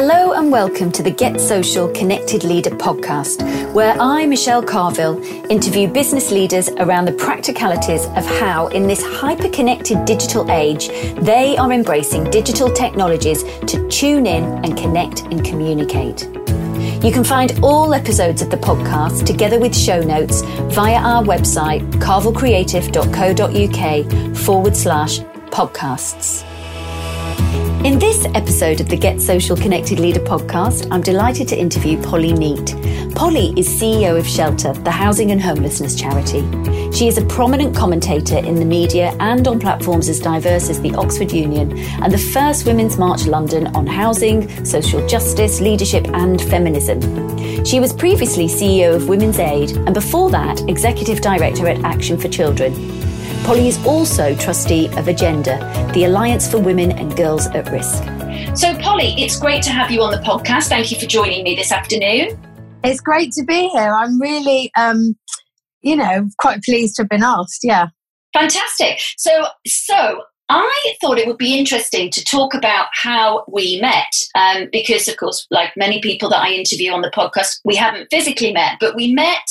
Hello and welcome to the Get Social Connected Leader podcast, where I, Michelle Carvill, interview business leaders around the practicalities of how, in this hyper connected digital age, they are embracing digital technologies to tune in and connect and communicate. You can find all episodes of the podcast together with show notes via our website, carvillcreative.co.uk forward slash podcasts. In this episode of the Get Social Connected Leader podcast, I'm delighted to interview Polly Neate. Polly is CEO of Shelter, the housing and homelessness charity. She is a prominent commentator in the media and on platforms as diverse as the Oxford Union and the first Women's March London on housing, social justice, leadership, and feminism. She was previously CEO of Women's Aid and before that, Executive Director at Action for Children. Polly is also trustee of Agenda, the Alliance for Women and Girls at Risk. So, Polly, it's great to have you on the podcast. Thank you for joining me this afternoon. It's great to be here. I'm really, um, you know, quite pleased to have been asked. Yeah. Fantastic. So, so I thought it would be interesting to talk about how we met, um, because, of course, like many people that I interview on the podcast, we haven't physically met, but we met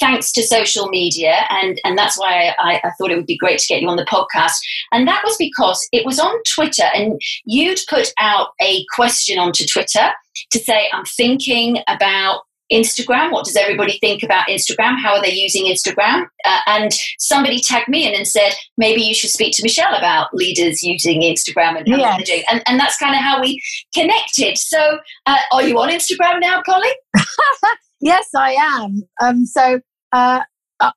thanks to social media, and, and that's why I, I, thought it would be great to get you on the podcast. And that was because it was on Twitter, and you'd put out a question onto Twitter to say, I'm thinking about Instagram. What does everybody think about Instagram? How are they using Instagram? Uh, and somebody tagged me in and said, maybe you should speak to Michelle about leaders using Instagram and how yes. they're doing. And, and that's kind of how we connected. So, uh, are you on Instagram now, Polly? Yes, I am. Um, so uh,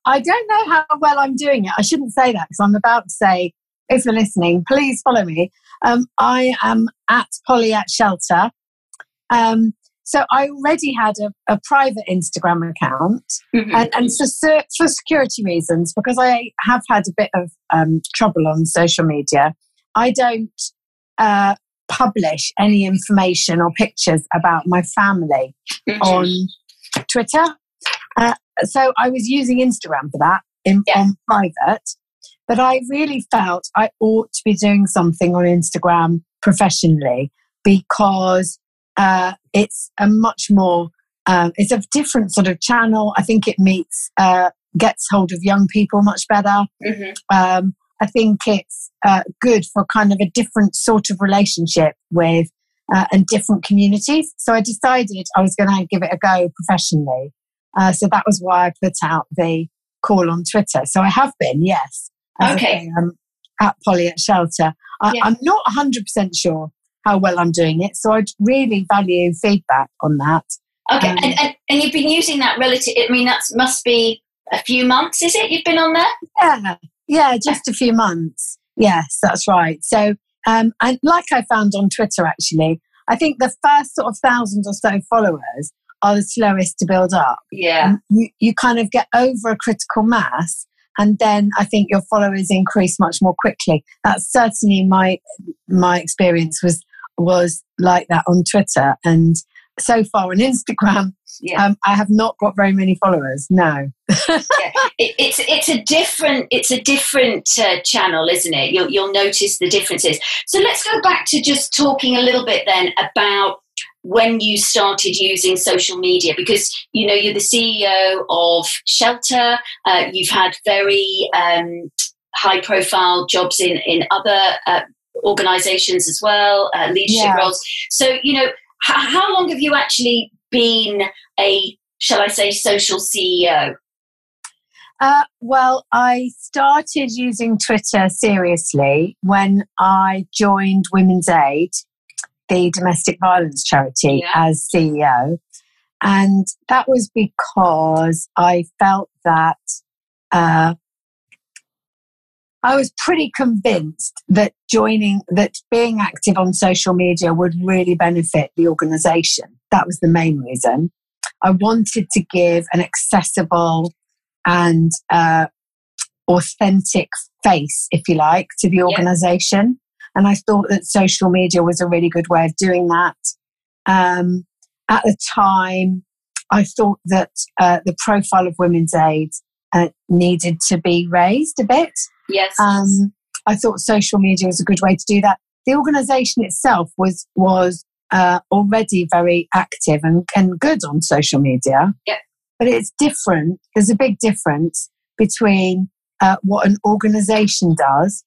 I don't know how well I'm doing it. I shouldn't say that because I'm about to say, if you're listening, please follow me. Um, I am at Polly at Shelter. Um, so I already had a, a private Instagram account, mm-hmm. and, and for, for security reasons, because I have had a bit of um, trouble on social media, I don't uh, publish any information or pictures about my family mm-hmm. on Twitter. Uh, so I was using Instagram for that in yeah. on private, but I really felt I ought to be doing something on Instagram professionally because uh, it's a much more um, it's a different sort of channel. I think it meets uh, gets hold of young people much better. Mm-hmm. Um, I think it's uh, good for kind of a different sort of relationship with uh, and different communities. So I decided I was going to give it a go professionally. Uh, so that was why I put out the call on Twitter. So I have been, yes. Okay. um, at Polly at Shelter. I, yeah. I'm not 100% sure how well I'm doing it. So I'd really value feedback on that. Okay. Um, and, and, and, you've been using that relative, I mean, that must be a few months, is it? You've been on there? Yeah. Yeah, just a few months. Yes, that's right. So um, and like I found on Twitter, actually, I think the first sort of thousand or so followers are the slowest to build up. Yeah. you, you kind of get over a critical mass and then I think your followers increase much more quickly. That's certainly my my experience was was like that on Twitter. And so far on Instagram, yeah. um, I have not got very many followers. No, yeah. it, it's it's a different it's a different uh, channel, isn't it? You'll you'll notice the differences. So let's go back to just talking a little bit then about when you started using social media because you know you're the CEO of Shelter. Uh, you've had very um, high profile jobs in in other. Uh, organizations as well uh, leadership yeah. roles so you know how long have you actually been a, shall I say, social CEO? Uh, well, I started using Twitter seriously when I joined Women's Aid, the domestic violence charity, yeah. as CEO. And that was because I felt that uh, I was pretty convinced that joining, that being active on social media would really benefit the organization. That was the main reason. I wanted to give an accessible and uh, authentic face, if you like, to the organization. And I thought that social media was a really good way of doing that. Um, at the time, I thought that uh, the profile of Women's Aid uh, needed to be raised a bit. Yes. Um, I thought social media was a good way to do that. The organisation itself was was uh, already very active and, and good on social media. Yep. But it's different. There's a big difference between uh, what an organization does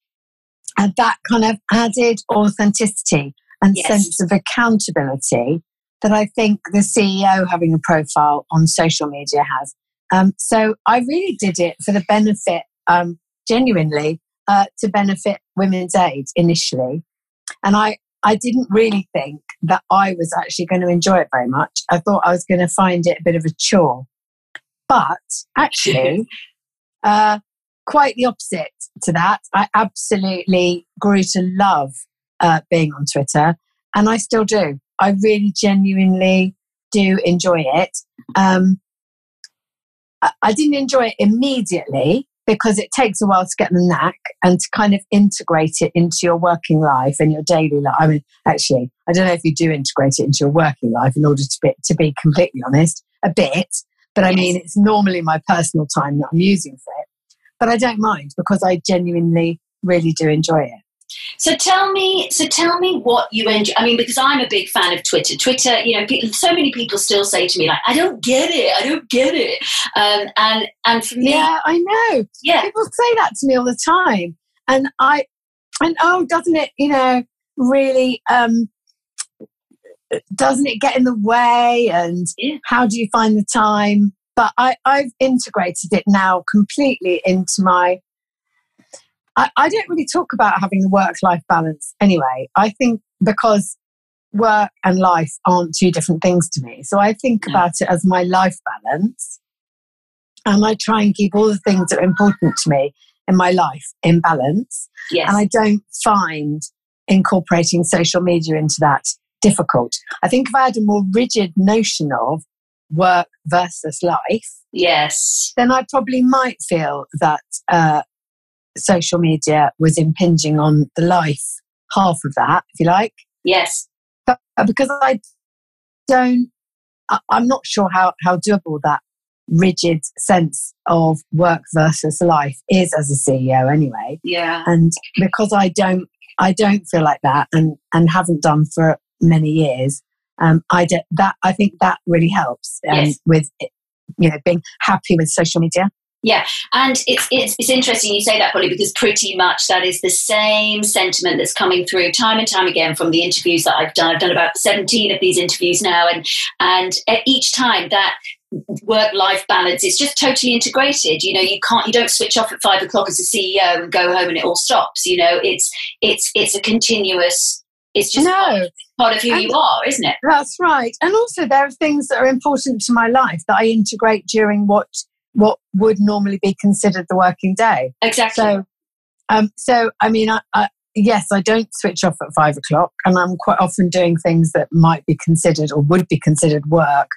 and that kind of added authenticity and Yes. sense of accountability that I think the CEO having a profile on social media has. Um, so I really did it for the benefit, um, genuinely, uh, to benefit Women's Aid initially. And I, I didn't really think that I was actually going to enjoy it very much. I thought I was going to find it a bit of a chore. But actually, uh, quite the opposite to that. I absolutely grew to love uh, being on Twitter, and I still do. I really genuinely do enjoy it. Um, I, I didn't enjoy it immediately because it takes a while to get the knack and to kind of integrate it into your working life and your daily life. I mean, actually, I don't know if you do integrate it into your working life in order to be, to be completely honest, a bit. But I Yes. mean, it's normally my personal time that I'm using for it. But I don't mind because I genuinely really do enjoy it. So tell me, so tell me what you enjoy. I mean, because I'm a big fan of Twitter. Twitter, you know, pe- so many people still say to me like, "I don't get it, I don't get it," um, and and for me, Yeah, I know. yeah, People say that to me all the time. And I, and oh, doesn't it, you know, really, um, doesn't it get in the way? And Yeah. how do you find the time? But I, I've integrated it now completely into my. I, I don't really talk about having a work life balance anyway. I think because work and life aren't two different things to me. So I think No. about it as my life balance. And I try and keep all the things that are important to me in my life in balance. yes, And I don't find incorporating social media into that difficult. I think if I had a more rigid notion of work versus life, yes, then I probably might feel that uh, social media was impinging on the life half of that, if you like. yes, But uh, because I don't, I, I'm not sure how, how doable that rigid sense of work versus life is as a CEO anyway. yeah, And because I don't, I don't feel like that and, and haven't done for many years, um, I that, I think that really helps um, Yes. with, you know, being happy with social media. Yeah, and it's, it's it's interesting you say that, Polly, because pretty much that is the same sentiment that's coming through time and time again from the interviews that I've done. I've done about seventeen of these interviews now, and and each time that work life balance is just totally integrated. You know, you can't you don't switch off at five o'clock as a CEO and go home and it all stops. You know, it's it's it's a continuous. It's just part, No, part of who And- you are, isn't it? that's right. And also there are things that are important to my life that I integrate during what, what would normally be considered the working day. Exactly. So, um, so I mean, I, I, yes, I don't switch off at five o'clock, and I'm quite often doing things that might be considered or would be considered work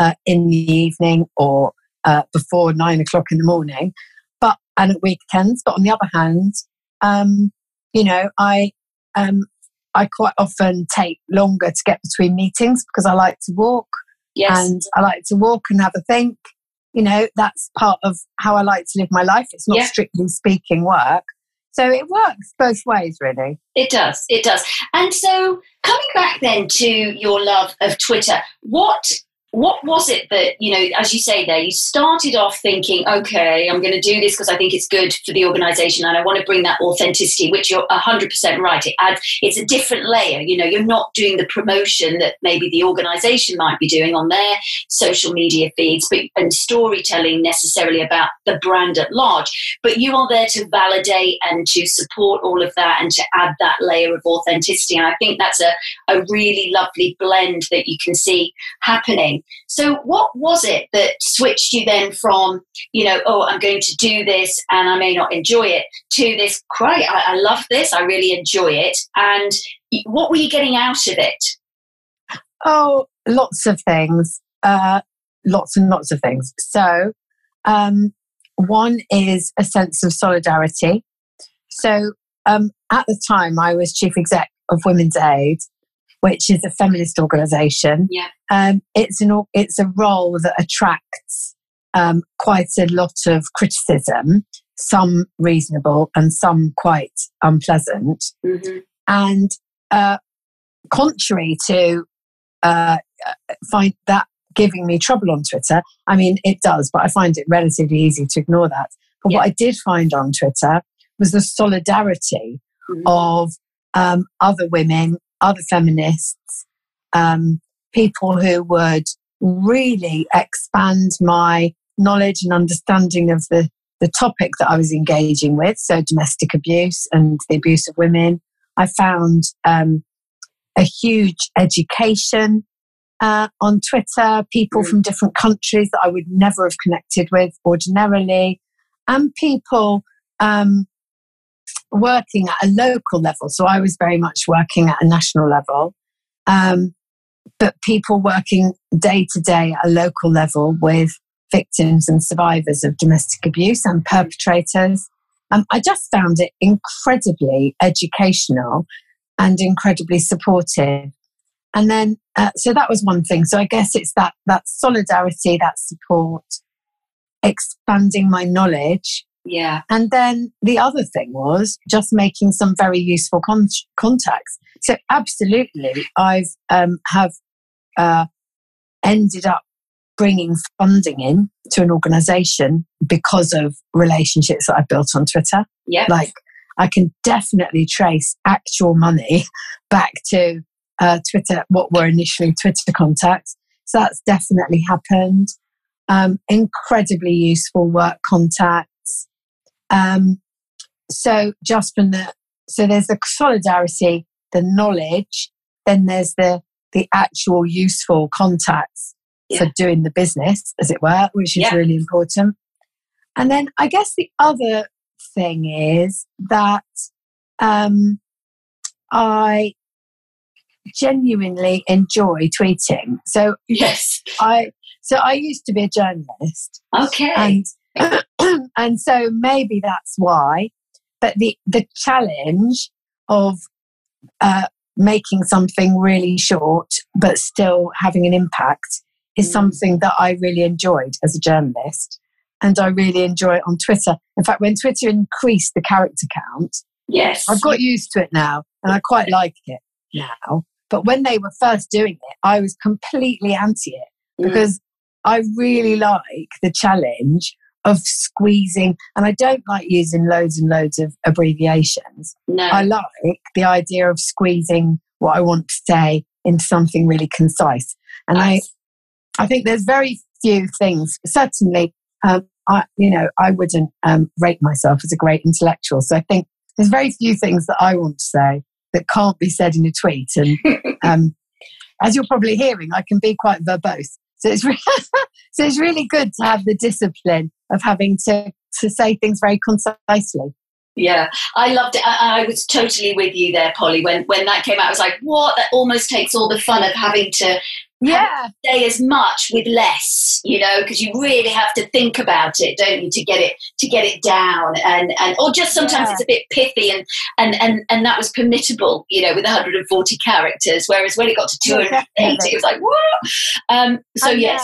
uh, in the evening or uh, before nine o'clock in the morning. But and at weekends. But on the other hand, um, you know, I um, I quite often take longer to get between meetings because I like to walk yes. and I like to walk and have a think. You know, that's part of how I like to live my life. It's not Yeah. strictly speaking work. So it works both ways, really. It does. It does. And so, coming back then to your love of Twitter, what what was it that you know? As you say there, you started off thinking, okay, I'm going to do this because I think it's good for the organisation, and I want to bring that authenticity. Which you're hundred percent right. It adds. It's a different layer. You know, you're not doing the promotion that maybe the organisation might be doing on their social media feeds, but and storytelling necessarily about the brand at large. But you are there to validate and to support all of that and to add that layer of authenticity. And I think that's a, a really lovely blend that you can see happening. So, what was it that switched you then from, you know, oh, I'm going to do this and I may not enjoy it, to this, great, I, I love this, I really enjoy it. And what were you getting out of it? Oh, lots of things. Uh, lots and lots of things. So, um, one is a sense of solidarity. So, um, at the time, I was chief exec of Women's Aid, which is a feminist organisation. Yeah. Um, it's an it's a role that attracts um, quite a lot of criticism, some reasonable and some quite unpleasant. Mm-hmm. And uh, contrary to uh, find that giving me trouble on Twitter. I mean, it does, but I find it relatively easy to ignore that. But yeah. what I did find on Twitter was the solidarity mm-hmm. of um, other women, other feminists, um, people who would really expand my knowledge and understanding of the, the topic that I was engaging with. So, domestic abuse and the abuse of women. I found um, a huge education uh, on Twitter, people mm. from different countries that I would never have connected with ordinarily, and people um, working at a local level. So I was very much working at a national level, um, but people working day to day at a local level with victims and survivors of domestic abuse and perpetrators. Um, I just found it incredibly educational and incredibly supportive. And then, uh, so that was one thing. So I guess it's that that solidarity, that support, expanding my knowledge. Yeah. And then the other thing was just making some very useful con- contacts. So absolutely, I've um, have uh, ended up bringing funding in to an organization because of relationships that I built on Twitter. Yeah. Like I can definitely trace actual money back to uh, Twitter, what were initially Twitter contacts. So that's definitely happened. Um, incredibly useful work contacts. Um, so just from the, so there's the solidarity, the knowledge, then there's the, the actual useful contacts yeah. for doing the business, as it were, which is yeah. really important. And then I guess the other thing is that um, I genuinely enjoy tweeting. So yes, I so I used to be a journalist. Okay, and and so maybe that's why. But the the challenge of uh, making something really short but still having an impact is mm. something that I really enjoyed as a journalist. And I really enjoy it on Twitter. In fact, when Twitter increased the character count, yes, I've got used to it now and I quite like it now. But when they were first doing it, I was completely anti it mm. because I really like the challenge of squeezing, and I don't like using loads and loads of abbreviations. No. I like the idea of squeezing what I want to say into something really concise. And. I, I think there's very few things. Certainly, um, I, you know, I wouldn't um, rate myself as a great intellectual. So I think there's very few things that I want to say that can't be said in a tweet. And um, as you're probably hearing, I can be quite verbose. So it's, re- so it's really good to have the discipline of having to, to say things very concisely. Yeah, I loved it. I, I, was totally with you there, Polly. When when that came out, I was like, "What?" That almost takes all the fun of having to yeah say as much with less you know because you really have to think about it don't you to get it to get it down and and or just sometimes yeah. it's a bit pithy and and and and that was permittable you know with 140 characters whereas when it got to 280 it was like what um so yes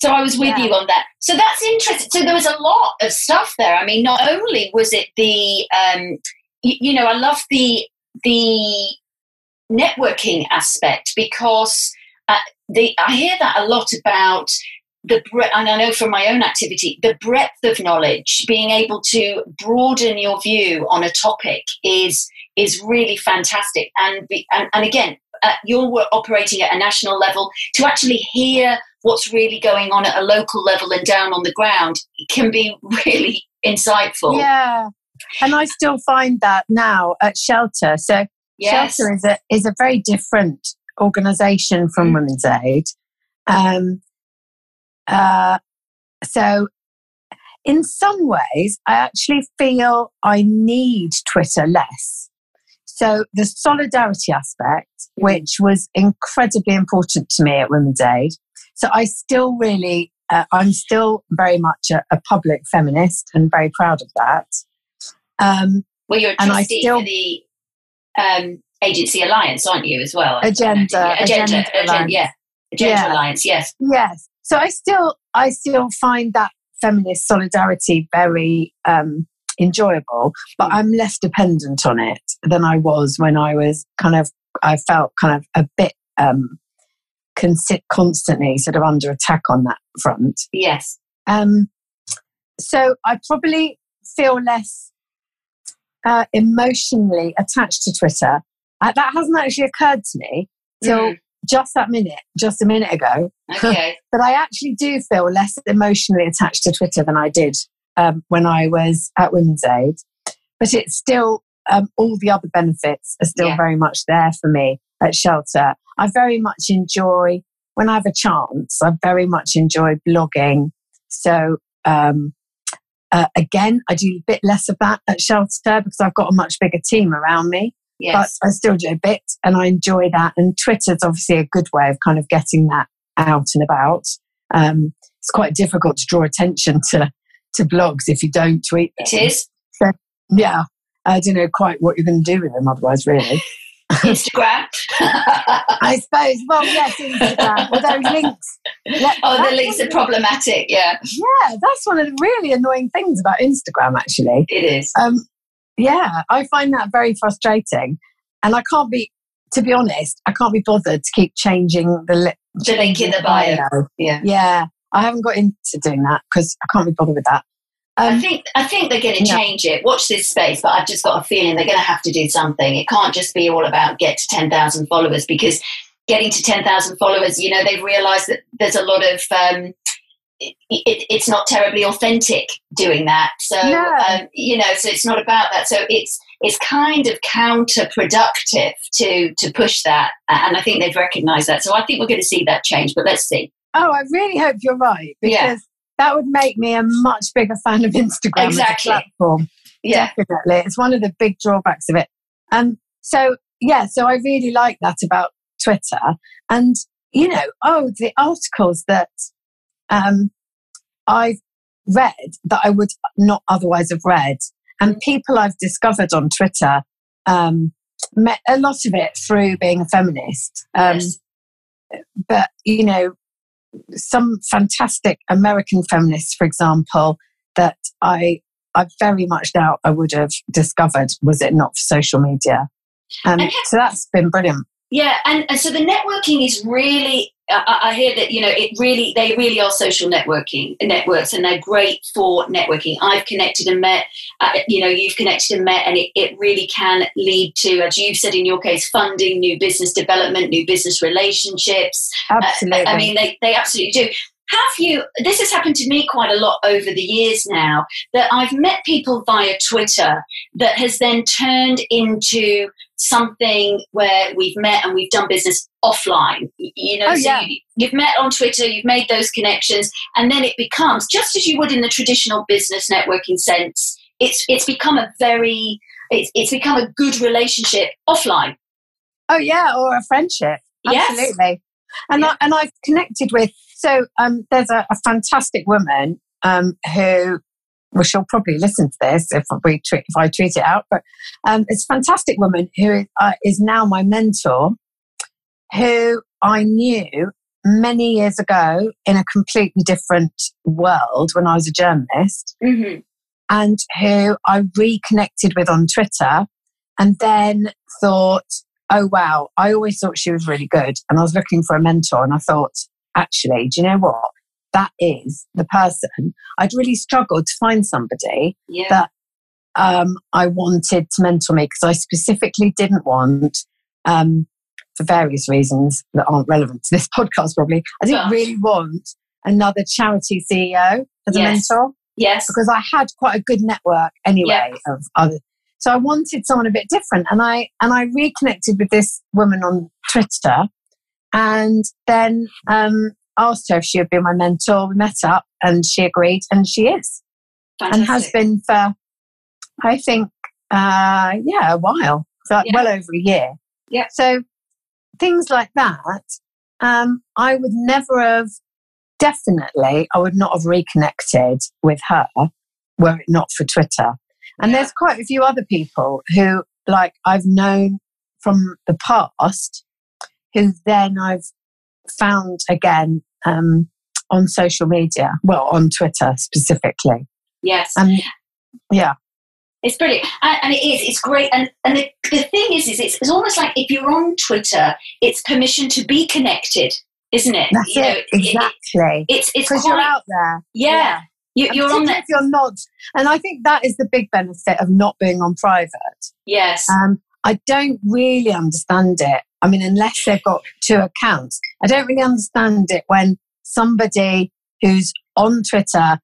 so I was with yeah. you on that. So that's interesting. So there was a lot of stuff there. I mean, not only was it the, um, you, you know, I love the the networking aspect because uh, the, I hear that a lot about the breadth, and I know from my own activity, the breadth of knowledge, being able to broaden your view on a topic is is really fantastic. And be, and, and again, uh, you're operating at a national level to actually hear what's really going on at a local level and down on the ground can be really insightful. Yeah, and I still find that now at Shelter. So yes. Shelter is a is a very different organisation from mm. Women's Aid. Um, uh, so, in some ways, I actually feel I need Twitter less. So, the solidarity aspect, mm. which was incredibly important to me at Women's Aid. So, I still really, uh, I'm still very much a, a, public feminist and very proud of that. Um, well, you're a trustee still, the um, Agency Alliance, aren't you, as well? Agenda, agenda, agenda, agenda, yeah, Agenda yeah. Alliance, yes, yes. So I still, I still find that feminist solidarity very um, enjoyable, but. I'm less dependent on it than I was when I was kind of I felt kind of a bit um, constantly sort of under attack on that front. Yes. Um, so I probably feel less uh, emotionally attached to Twitter. That hasn't actually occurred to me till Mm. just that minute, just a minute ago. Okay. But I actually do feel less emotionally attached to Twitter than I did um, when I was at Women's Aid. But it's still, um, all the other benefits are still Yeah. very much there for me at Shelter. I very much enjoy, when I have a chance, I very much enjoy blogging. So, um, uh, again, I do a bit less of that at Shelter because I've got a much bigger team around me yes. but I still do a bit and I enjoy that. And Twitter's obviously a good way of kind of getting that out and about. Um, it's quite difficult to draw attention to, to blogs if you don't tweet them. it is. Yeah. I don't know quite what you're going to do with them otherwise, really. Instagram. I suppose. Well, yes, Instagram. Although links. Yeah, oh, the links are problematic. Yeah, Yeah, that's one of the really annoying things about Instagram, actually. it is. Um, yeah, I find that very frustrating. And I can't be, to be honest, I can't be bothered to keep changing the, li- The link in the bio. Yeah. Yeah, I haven't got into doing that because I can't be bothered with that. I Um, think I think they're going to yeah. change it. Watch this space, but I've just got a feeling they're going to have to do something. It can't just be all about get to ten thousand followers because getting to ten thousand followers, you know, they've realised that there's a lot of um, it, it, it's not terribly authentic doing that. So No. um, you know, so it's not about that. So it's it's kind of counterproductive to to push that, and I think they've recognised that. So I think we're going to see that change. But let's see. oh, I really hope you're right because Yeah. that would make me a much bigger fan of Instagram Exactly. as a platform. Yeah. Definitely. It's one of the big drawbacks of it. Um, so, yeah, so I really like that about Twitter. And, you know, oh, the articles that um, I've read that I would not otherwise have read, and people I've discovered on Twitter, um, met a lot of it through being a feminist. Um, Yes. But, you know, some fantastic American feminists, for example, that I I very much doubt I would have discovered was it not for social media. Um, And- so that's been brilliant. Yeah, and, and so the networking is really. I, I hear that you know it really they really are social networking networks and they're great for networking. I've connected and met, uh, you know, you've connected and met, and it, it really can lead to, as you've said in your case, funding, new business development, new business relationships. Uh, Absolutely. I mean, they, they absolutely do. Have you, this has happened to me quite a lot over the years now, that I've met people via Twitter that has then turned into something where we've met and we've done business offline. You know, Oh, so yeah. you, you've met on Twitter, you've made those connections, and then it becomes just as you would in the traditional business networking sense. It's it's become a very it's, it's become a good relationship offline. oh yeah, or a friendship. Yes. Absolutely. And Yeah. I, and I've connected with so um, there's a, a fantastic woman um, who well she'll probably listen to this if we if I tweet it out, but um, it's a fantastic woman who uh, is now my mentor, who I knew many years ago in a completely different world when I was a journalist, Mm-hmm. and who I reconnected with on Twitter, and then thought, oh wow, I always thought she was really good, and I was looking for a mentor, and I thought, actually, do you know what? That is the person. I'd really struggled to find somebody Yeah. that um, I wanted to mentor me because I specifically didn't want, um, for various reasons that aren't relevant to this podcast, probably, I didn't Gosh. really want another charity CEO as a mentor yes. because I had quite a good network anyway of other. So I wanted someone a bit different, and I and I reconnected with this woman on Twitter, and then um, asked her if she would be my mentor. We met up, and she agreed, and she is, and has been for, I think, uh, yeah, a while, so Yeah. well over a year. Yeah. So things like that, um, I would never have. Definitely, I would not have reconnected with her were it not for Twitter. And Yeah. there's quite a few other people who, like, I've known from the past, who then I've found again um, on social media, well, on Twitter specifically. Yes. Um, yeah, It's brilliant, and, and, it is. It's great, and and the, the thing is, is it's, it's almost like if you're on Twitter, it's permission to be connected, isn't it? That's you it. Know, exactly. It, it's it's because you're out there. Yeah, yeah. You, are on there. If you're not, and I think that is the big benefit of not being on private. Yes. Um, I don't really understand it. I mean, unless they've got two accounts, I don't really understand it when somebody who's on Twitter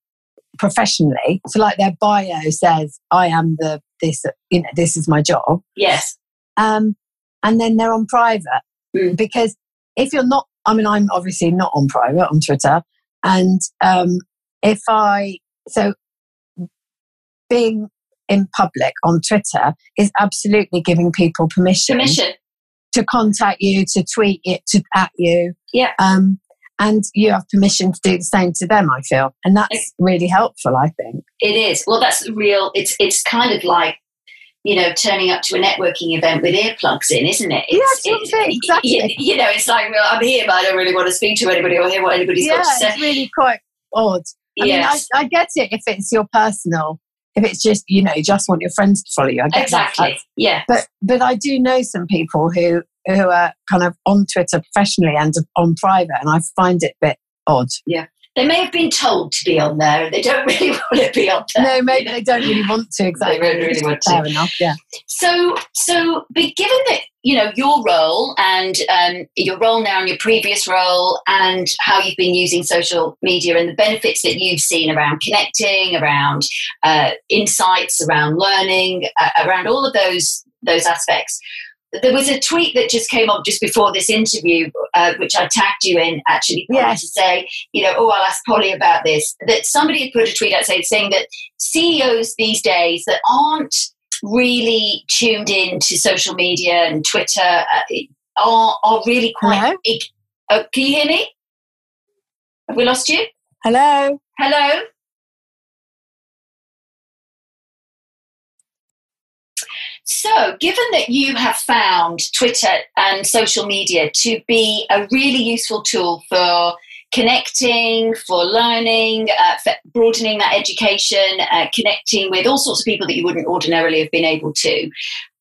professionally, so like their bio says, "I am the this, you know, this is my job." Yes. Um, and then they're on private mm. because if you're not, I mean, I'm obviously not on private on Twitter, and um, if I so being in public on Twitter is absolutely giving people permission. Permission. To contact you, to tweet it, to at you. Yeah. Um, and you have permission to do the same to them, I feel. And that's really helpful, I think. It is. Well, that's real. It's, it's kind of like, you know, turning up to a networking event with earplugs in, isn't it? It's, it, exactly. You, you, know, it's like, well, I'm here, but I don't really want to speak to anybody or hear what anybody's yeah, got to say. it's really quite odd. I yes. mean, I, I, get it if it's your personal if it's just you know you just want your friends to follow you I get exactly. That. yeah. but but i do know some people who who are kind of on twitter professionally and on private and i find it a bit odd. Yeah they may have been told to be on there and they don't really want to be on there. No, maybe they don't really want to. Exactly. They don't really want to. Fair enough. Yeah. So, so, but given that you know your role and um, your role now and your previous role and how you've been using social media and the benefits that you've seen around connecting, around uh, insights, around learning, uh, around all of those those aspects there was a tweet that just came up just before this interview, uh, which I tagged you in actually, to say, you know, oh, I'll ask Polly about this. That somebody had put a tweet out saying, saying that CEOs these days that aren't really tuned in to social media and Twitter uh, are, are really quite. Oh, can you hear me? Have we lost you? Hello. Hello. So, given that you have found Twitter and social media to be a really useful tool for connecting, for learning, uh, for broadening that education, uh, connecting with all sorts of people that you wouldn't ordinarily have been able to,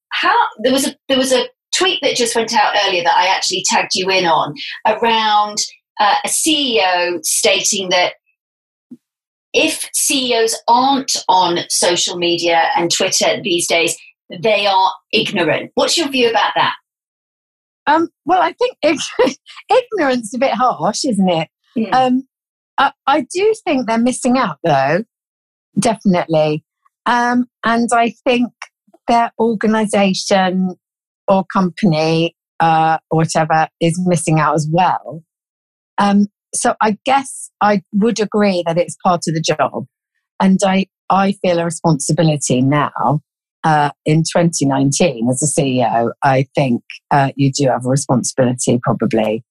how there was a there was a tweet that just went out earlier that I actually tagged you in on around uh, a CEO stating that if CEOs aren't on social media and Twitter these days, they are ignorant. What's your view about that? Um, well, I think ignorance is a bit harsh, isn't it? Mm. Um, I, I, do think they're missing out, though, definitely. Um, and I think their organization or company uh, or whatever is missing out as well. Um, so I guess I would agree that it's part of the job. And I, I feel a responsibility now uh, in 2019 as a CEO, I think uh, you do have a responsibility probably.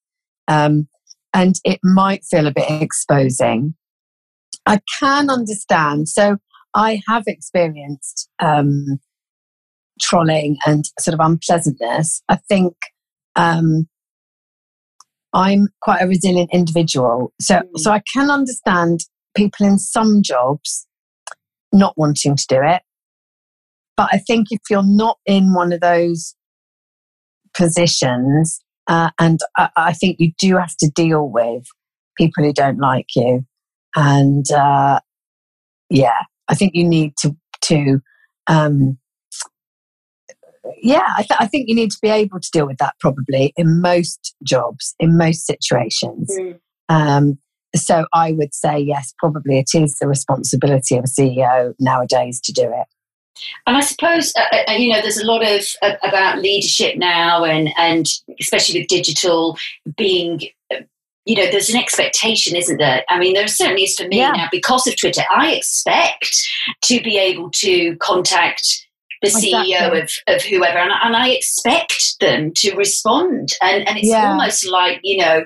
Um, and it might feel a bit exposing. I can understand. So I have experienced um, trolling and sort of unpleasantness. I think um, I'm quite a resilient individual. So, mm. so I can understand people in some jobs not wanting to do it. But I think if you're not in one of those positions, uh, and I, I, think you do have to deal with people who don't like you, and uh, yeah, I think you need to to um, yeah, I, th- I, think you need to be able to deal with that probably in most jobs, in most situations. Mm. Um, so I would say yes, probably it is the responsibility of a CEO nowadays to do it. And I suppose uh, uh, you know there's a lot of uh, about leadership now, and and especially with digital being. Uh, you know, there's an expectation, isn't there? I mean, there certainly is for me yeah. now because of Twitter. I expect to be able to contact the exactly. CEO of, of whoever, and, and I expect them to respond. And, and it's yeah. almost like, you know,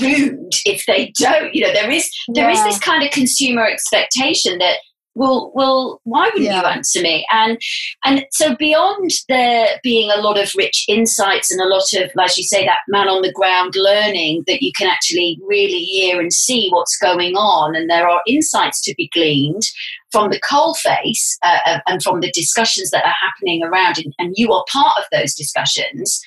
rude if they don't. You know, there is there yeah. is this kind of consumer expectation that well, well, why wouldn't Yeah. you answer me? And and so beyond there being a lot of rich insights and a lot of, as you say, that man on the ground learning that you can actually really hear and see what's going on, and there are insights to be gleaned from the coalface uh, uh, and from the discussions that are happening around, and, and you are part of those discussions.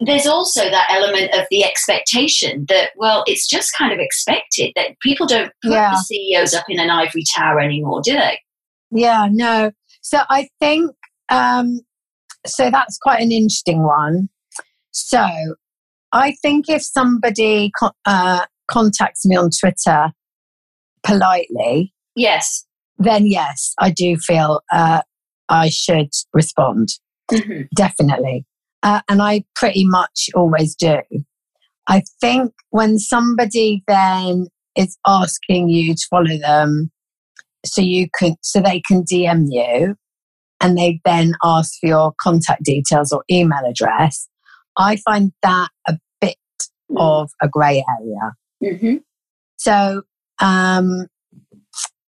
There's also that element of the expectation that, well, it's just kind of expected that people don't put Yeah. the CEOs up in an ivory tower anymore, do they? Yeah, no. So I think um, so that's quite an interesting one. So I think if somebody co- uh, contacts me on Twitter politely, Yes. then yes, I do feel uh, I should respond. Mm-hmm. definitely. Uh, and I pretty much always do. I think when somebody then is asking you to follow them so you can so they can DM you and they then ask for your contact details or email address, I find that a bit of a grey area. Mm-hmm. So um,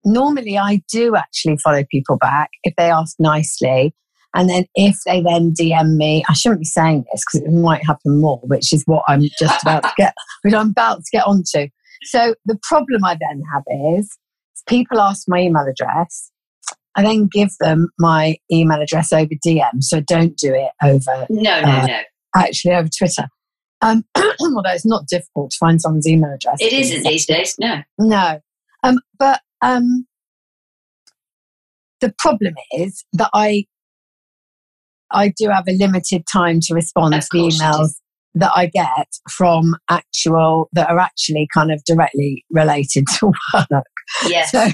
normally I do actually follow people back if they ask nicely. And then if they then DM me, I shouldn't be saying this because it might happen more, which is what I'm just about to get, which I'm about to get onto. So the problem I then have is people ask my email address. I then give them my email address over DM. So don't do it over No, no, Uh, no. actually over Twitter. Um, although it's not difficult to find someone's email address. It isn't these days. No. No. Um, but um, the problem is that I I do have a limited time to respond Of to the course you do. emails that I get from actual that are actually kind of directly related to work. Yes. So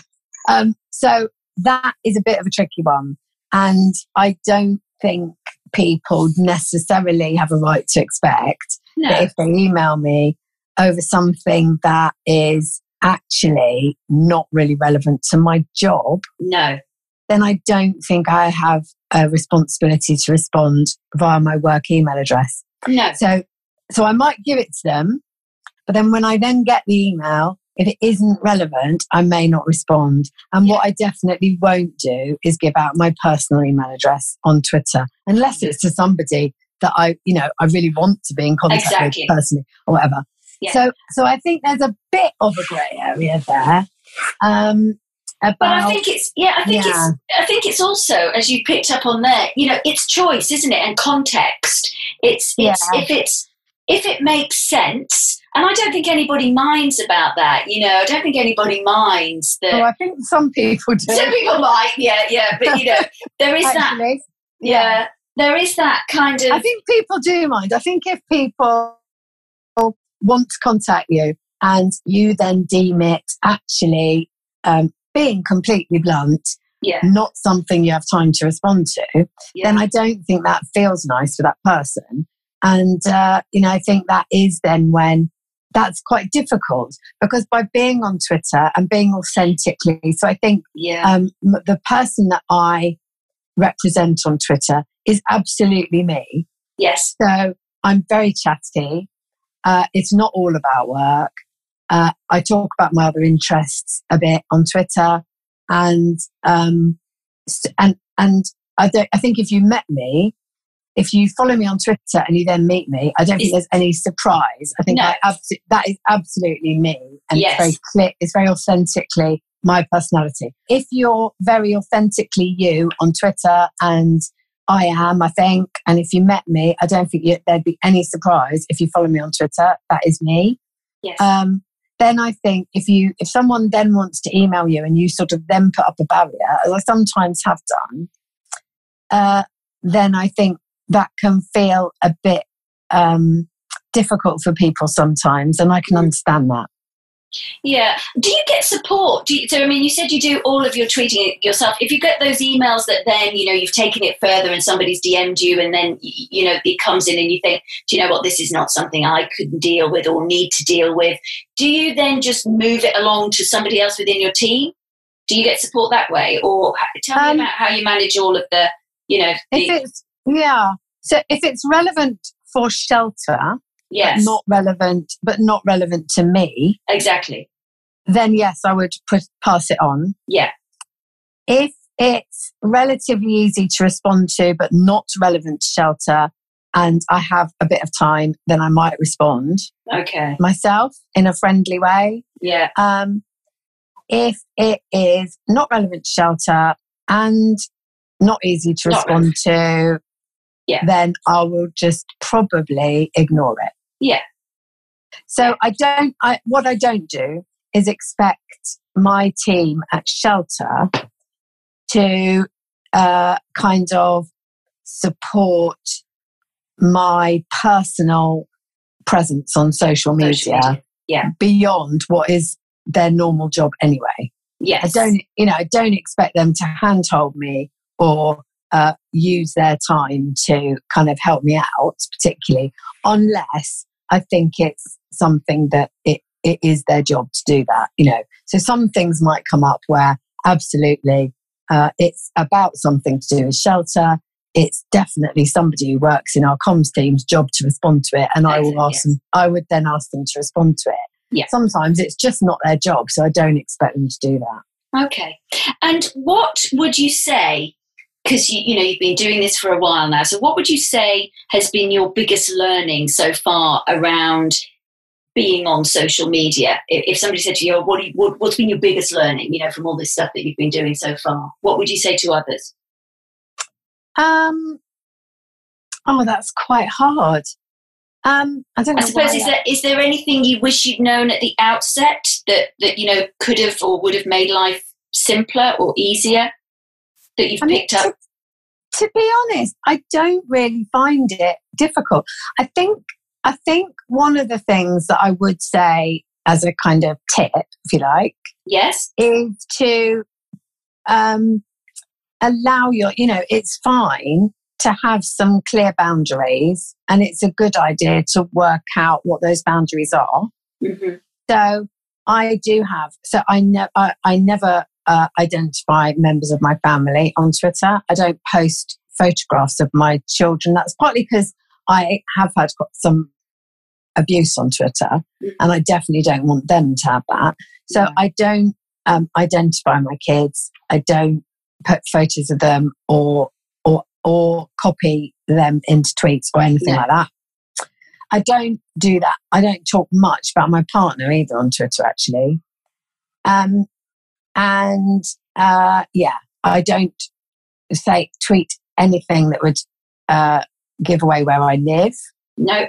um, so that is a bit of a tricky one. And I don't think people necessarily have a right to expect no. that if they email me over something that is actually not really relevant to my job, No. Then I don't think I have a responsibility to respond via my work email address. No. So, so I might give it to them, but then when I then get the email, if it isn't relevant, I may not respond. And what I definitely won't do is give out my personal email address on Twitter, unless it's to somebody that I, you know, I really want to be in contact Exactly. with personally or whatever. Yeah. So, so I think there's a bit of a grey area there. Um, about But I think it's yeah. I think Yeah. it's I think it's also as you picked up on there. You know, it's choice, isn't it? And context. It's it's Yeah. if it's if it makes sense. And I don't think anybody minds about that. You know, I don't think anybody minds that. oh, I think some people do. Some people might, yeah, yeah, but you know, there is that, actually. yeah, there is that kind of. I think people do mind. I think if people want to contact you and you then deem it actually um, being completely blunt, yeah, not something you have time to respond to, yeah, then I don't think that feels nice for that person. And, uh, you know, I think that is then when that's quite difficult because by being on Twitter and being authentically, so I think yeah, um, the person that I represent on Twitter is absolutely me. yes, So I'm very chatty. Uh, it's not all about work. Uh, I talk about my other interests a bit on Twitter, and um, and and I, don't, I think if you met me, if you follow me on Twitter and you then meet me, I don't think there's any surprise. I think No. I abso- that is absolutely me, and Yes. it's very clear. It's very authentically my personality. If you're very authentically you on Twitter and I am, I think. And if you met me, I don't think you, there'd be any surprise if you follow me on Twitter. That is me. yes, Um, then I think if you if someone then wants to email you and you sort of then put up a barrier, as I sometimes have done, uh, then I think that can feel a bit um, difficult for people sometimes, and I can understand that. Yeah. Do you get support? Do you, so? I mean, you said you do all of your tweeting yourself. If you get those emails that then you know you've taken it further and somebody's DM'd you, and then you know it comes in and you think, do you know what? This is not something I could deal with or need to deal with. Do you then just move it along to somebody else within your team? Do you get support that way, or tell Um, me about how you manage all of the, you know, If the, it's yeah, so if it's relevant for shelter, yes, but not relevant, but not relevant to me, exactly, then yes, I would put pass it on. yeah, if it's relatively easy to respond to, but not relevant to shelter, and I have a bit of time, then I might respond Okay. myself in a friendly way. Yeah. Um, if it is not relevant to shelter and not easy to Not respond to, Yeah. then I will just probably ignore it. Yeah. So I don't. I what I don't do is expect my team at shelter to uh, kind of support my personal presence on social media, Social media. Yeah. beyond what is their normal job anyway. Yes. I don't, you know, I don't expect them to handhold me or uh, use their time to kind of help me out, particularly unless I think it's something that it, it is their job to do that, you know. So some things might come up where absolutely uh, it's about something to do with shelter. It's definitely somebody who works in our comms team's job to respond to it, and I will ask them. I would then ask them to respond to it. Yeah. Sometimes it's just not their job, so I don't expect them to do that. Okay. And what would you say? Because you, you know you've been doing this for a while now. So what would you say has been your biggest learning so far around being on social media? If, somebody said to you, oh, what, you, what what's been your biggest learning?" You know, from all this stuff that you've been doing so far, what would you say to others? Um, oh, that's quite hard. Um, I don't I suppose is I- there is there anything you wish you'd known at the outset that that you know could have or would have made life simpler or easier that you've I mean, up? To, to be honest, I don't really find it difficult. I think I think one of the things that I would say as a kind of tip, if you like, Yes. is to um, allow your, you know, it's fine to have some clear boundaries, and it's a good idea to work out what those boundaries are. hmm So I do have. So I never. I, I never uh, identify members of my family on Twitter. I don't post photographs of my children. That's partly because I have had some abuse on Twitter, and I definitely don't want them to have that. So Yeah. I don't um, identify my kids. I don't put photos of them or or or copy them into tweets or anything No. like that. I don't do that. I don't talk much about my partner either on Twitter, actually. Um, and uh, yeah, I don't say tweet anything that would uh, give away where I live. No.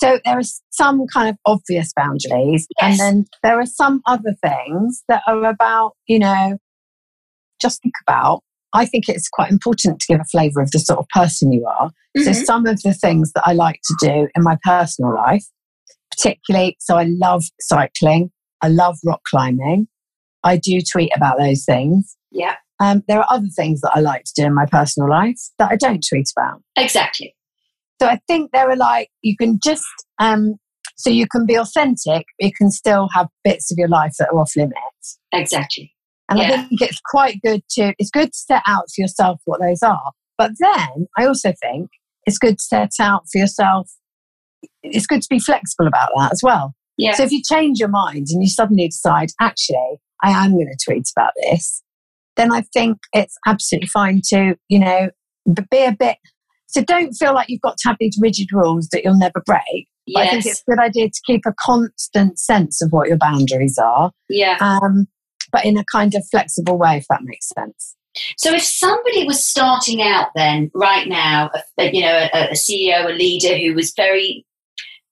So there are some kind of obvious boundaries, and then there are some other things that are about, you know, just think about. I think it's quite important to give a flavour of the sort of person you are. So Mhm. some of the things that I like to do in my personal life, particularly, so I love cycling, I love rock climbing. I do tweet about those things. Yeah. Um, there are other things that I like to do in my personal life that I don't tweet about. Exactly. So I think there are like you can just um, so you can be authentic, but you can still have bits of your life that are off limits. Exactly. And Yeah. I think it's quite good to it's good to set out for yourself what those are. But then I also think it's good to set out for yourself. It's good to be flexible about that as well. Yeah. So if you change your mind and you suddenly decide, actually, I am going to tweet about this, then I think it's absolutely fine to, you know, be a bit. So don't feel like you've got to have these rigid rules that you'll never break. But I think it's a good idea to keep a constant sense of what your boundaries are, Yeah. um, but in a kind of flexible way, if that makes sense. So if somebody was starting out then right now, a- you know, a, a CEO, a leader who was very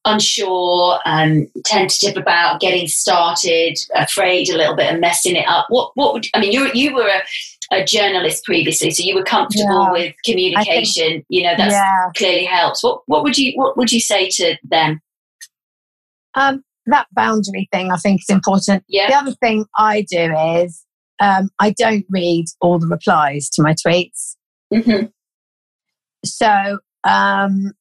unsure, um, tentative about getting started, afraid a little bit of messing it up, what what would I mean? You you were a, a journalist previously, so you were comfortable Yeah. with communication. you know, that yeah. clearly helps. What what would you what would you say to them? Um, that boundary thing I think is important. Yeah. The other thing I do is um, I don't read all the replies to my tweets. hmm So um,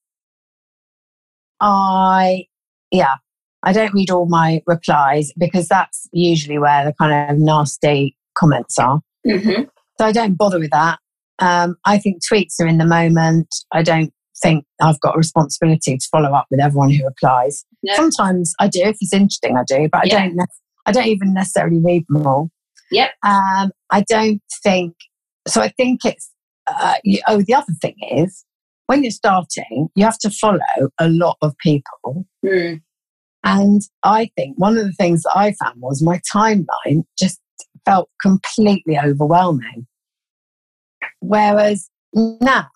I, yeah, I don't read all my replies because that's usually where the kind of nasty comments are. hmm So I don't bother with that. Um, I think tweets are in the moment. I don't think I've got a responsibility to follow up with everyone who replies. No. Sometimes I do if it's interesting. I do, but I Yeah. don't. Ne- I don't even necessarily read them all. Yep. Um, I don't think so. I think it's uh, you, oh, the other thing is when you're starting, you have to follow a lot of people. Mm. And I think one of the things that I found was my timeline just felt completely overwhelming. Whereas now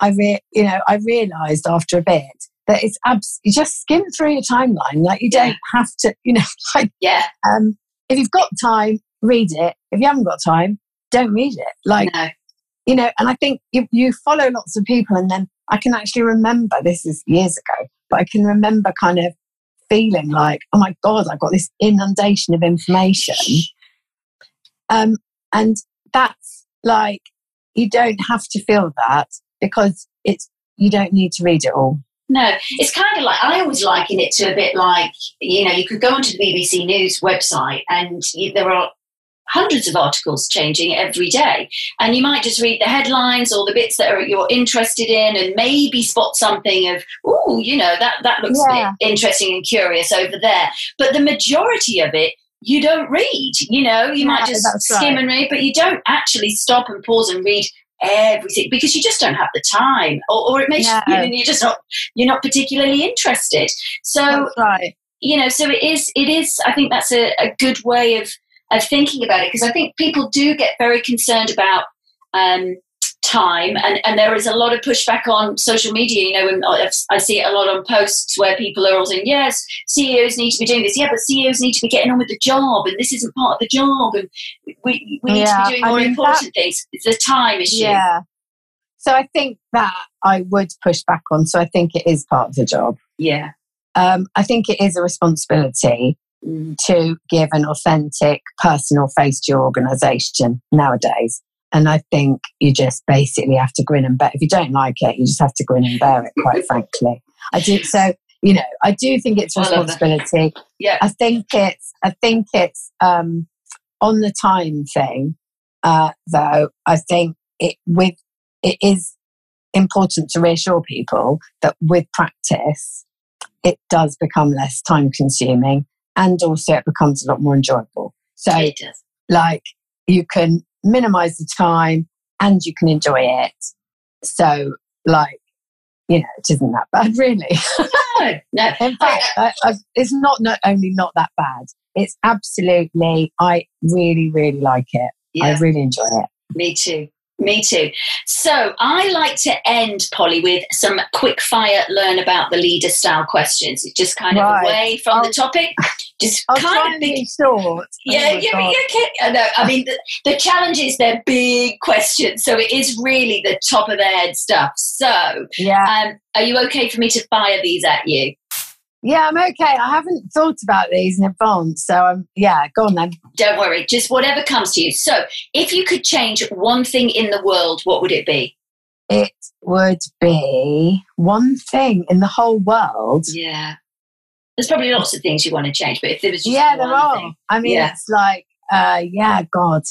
I re- you know, I realized after a bit that it's abs- you just skim through your timeline. Like you don't Yeah. have to, you know, like Yeah. um, if you've got time, read it. If you haven't got time, don't read it. Like no. You know, and I think you, you follow lots of people, and then I can actually remember this is years ago, but I can remember kind of feeling like, oh my God, I've got this inundation of information. Um, and that's like, you don't have to feel that because it's, you don't need to read it all. No, it's kind of like I always liken it to a bit like you know you could go onto the BBC News website and you, there are hundreds of articles changing every day, and you might just read the headlines or the bits that are, you're interested in, and maybe spot something of oh you know that that looks Yeah. a bit interesting and curious over there, but the majority of it. You don't read, you know, you might just skim right. and read, but you don't actually stop and pause and read everything because you just don't have the time, or, or it makes No. you, you're just not you're not particularly interested. So right. you know, so it is. It is. I think that's a, a good way of of thinking about it because I think people do get very concerned about um, time, and and there is a lot of pushback on social media. You know, and I I see it a lot on posts where people are all saying, "Yes, CEOs need to be doing this. Yeah, but CEOs need to be getting on with the job, and this isn't part of the job, and we we need Yeah, to be doing I more mean, important things." It's the time issue. Yeah. So I think that I would push back on. So I think it is part of the job. Yeah. Um, I think it is a responsibility. To give an authentic personal face to your organization nowadays. And I think you just basically have to grin and bear. If you don't like it, you just have to grin and bear it, quite frankly. I do. So, you know, I do think it's a I responsibility. Yeah. I think it's, I think it's, um, on the time thing, uh, though, I think it with, it is important to reassure people that with practice, it does become less time consuming and also it becomes a lot more enjoyable. So, like, you can minimize the time and you can enjoy it. So, like, you know, it isn't that bad, really. No, no. In fact, uh, I, I, it's not, not only not that bad, it's absolutely, I really, really like it. I really enjoy it. Me too. Me too. So I like to end, Polly, with some quick fire learn about the leader style questions. It's just kind of Right. away from the I'll- topic. Just I'll kind of big. be short. Yeah, Oh yeah, yeah, know. I mean, the, the challenge is they're big questions, so it is really the top of the head stuff. So, yeah. um, are you okay for me to fire these at you? Yeah, I'm okay. I haven't thought about these in advance. So, um, yeah, go on then. Don't worry, just whatever comes to you. So, if you could change one thing in the world, what would it be? It would be one thing in the whole world. Yeah. There's probably lots of things you want to change, but if there was just Yeah, there are. thing, I mean, Yeah. it's like, uh, yeah, God.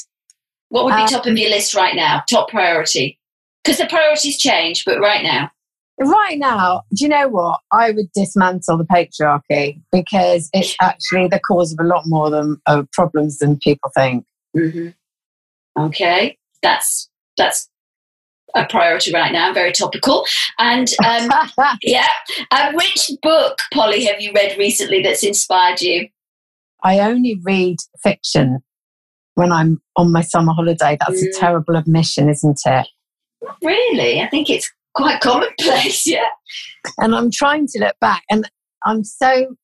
what would be Um, top of your list right now? Top priority? Because the priorities change, but right now, Right now, do you know what? I would dismantle the patriarchy because it's actually the cause of a lot more than uh, problems than people think. hmm okay, that's that's a priority right now. Very topical. And um, yeah, which book, Polly, have you read recently that's inspired you? I only read fiction when I'm on my summer holiday. That's Mm. a terrible admission, isn't it? Really, I think it's quite commonplace. Yeah. And I'm trying to look back, and I'm so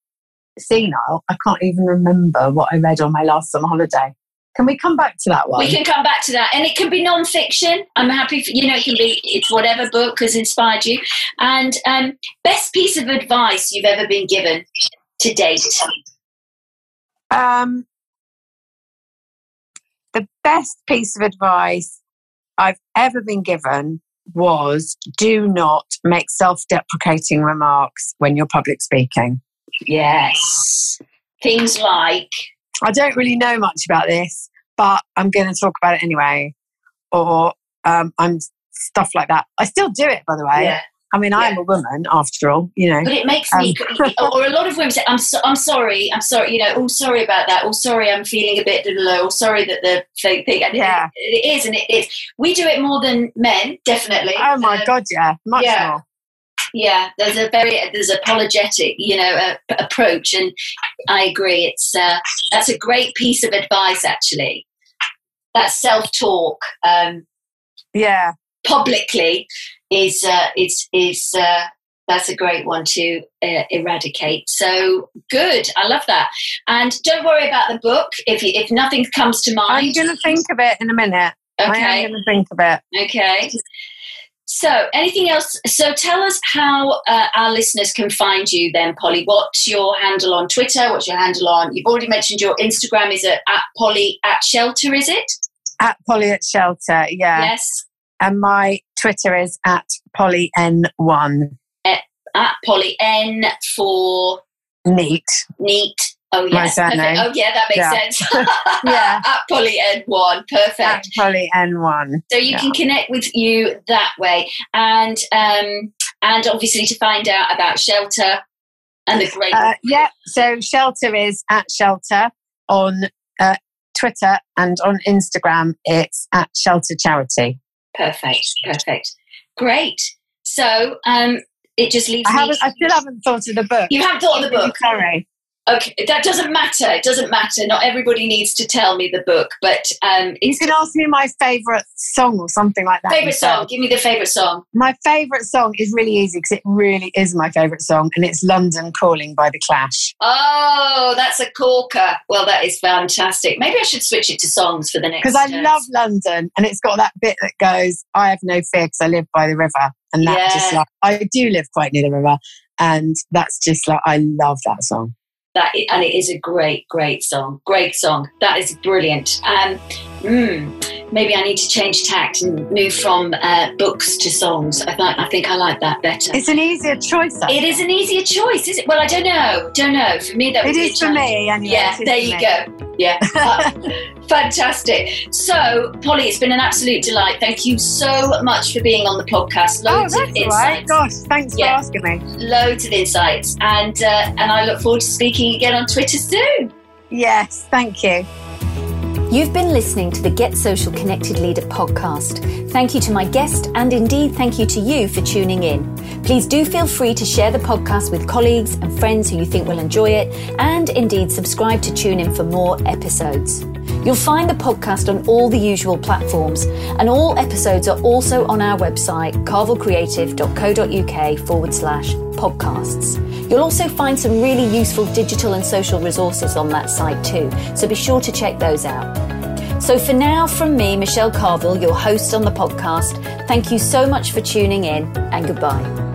senile, I can't even remember what I read on my last summer holiday. Can we come back to that one? We can come back to that, and it can be non-fiction. I'm happy, for, you know, it can be it's whatever book has inspired you, and um, best piece of advice you've ever been given to date. Um, the best piece of advice I've ever been given was do not make self deprecating remarks when you're public speaking. Yes, things like I don't really know much about this, but I'm going to talk about it anyway. Or um, I'm stuff like that. I still do it, by the way. yeah, I mean, I'm a woman after all, you know. But it makes me, um, or a lot of women say, I'm, so, I'm sorry, I'm sorry, you know, oh, sorry about that. Oh, sorry, I'm feeling a bit low. sorry that the thing, thing yeah. It, it is, and it is. We do it more than men, definitely. Oh my um, God, yeah, much yeah. more. Yeah, there's a very there's apologetic, you know, uh, approach, and I agree. It's uh, that's a great piece of advice, actually. That self talk, um, yeah, publicly is uh, is is uh, that's a great one to uh, eradicate. So good, I love that. And don't worry about the book if you, if nothing comes to mind. I'm going to think of it in a minute. Okay, I'm going to think of it. Okay. So, anything else? So, tell us how uh, our listeners can find you then, Polly. What's your handle on Twitter? What's your handle on? You've already mentioned your Instagram is at, at Polly at Shelter, is it? At Polly at Shelter, yeah. Yes. And my Twitter is at Polly N1. At, at Polly N for neat. Neat. Oh yes, oh yeah, that makes yeah. sense. yeah, at Polly N one, perfect. At Polly N one. So you yeah. can connect with you that way, and um, and obviously to find out about Shelter and the great. Uh, yeah, so Shelter is at Shelter on uh, Twitter and on Instagram. It's at Shelter Charity. Perfect, perfect, great. So um, it just leaves. I haven't. I still haven't thought of the book. You haven't thought of the book. Sorry. Okay, that doesn't matter. It doesn't matter. Not everybody needs to tell me the book, but um, you can ask me my favorite song or something like that. Favorite song? Give me the favorite song. My favorite song is really easy because it really is my favorite song, and it's "London Calling" by the Clash. Oh, that's a corker. Well, that is fantastic. Maybe I should switch it to songs for the next. Because I love London, and it's got that bit that goes, "I have no fear because I live by the river," and that yeah. just like I do live quite near the river, and that's just like I love that song that and it is a great great song. Great song. That is brilliant. Um mm, maybe i need to change tact and move from uh, books to songs. I thought i think i like that better. It's an easier choice I it is an easier choice is it? Well i don't know. Don't know. For me that it is for me anyway. yeah there you go yeah. Uh, fantastic. So polly it's been an absolute delight. Thank you so much for being on the podcast. Oh, loads oh, of insights right. gosh thanks yeah. for asking me. Loads of insights. And uh, and i look forward to speaking again on twitter soon. Yes thank you You've been listening to the Get Social Connected Leader podcast. Thank you to my guest, and indeed thank you to you for tuning in. Please do feel free to share the podcast with colleagues and friends who you think will enjoy it, and indeed subscribe to tune in for more episodes. You'll find the podcast on all the usual platforms, and all episodes are also on our website, carvillcreative.co.uk forward slash podcasts. You'll also find some really useful digital and social resources on that site too, so be sure to check those out. So for now, from me, Michelle Carvill, your host on the podcast, thank you so much for tuning in and goodbye.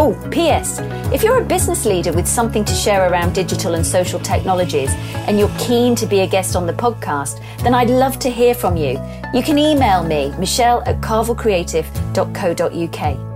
Oh, P.S. If you're a business leader with something to share around digital and social technologies and you're keen to be a guest on the podcast, then I'd love to hear from you. You can email me, michelle at carvillcreative.co.uk.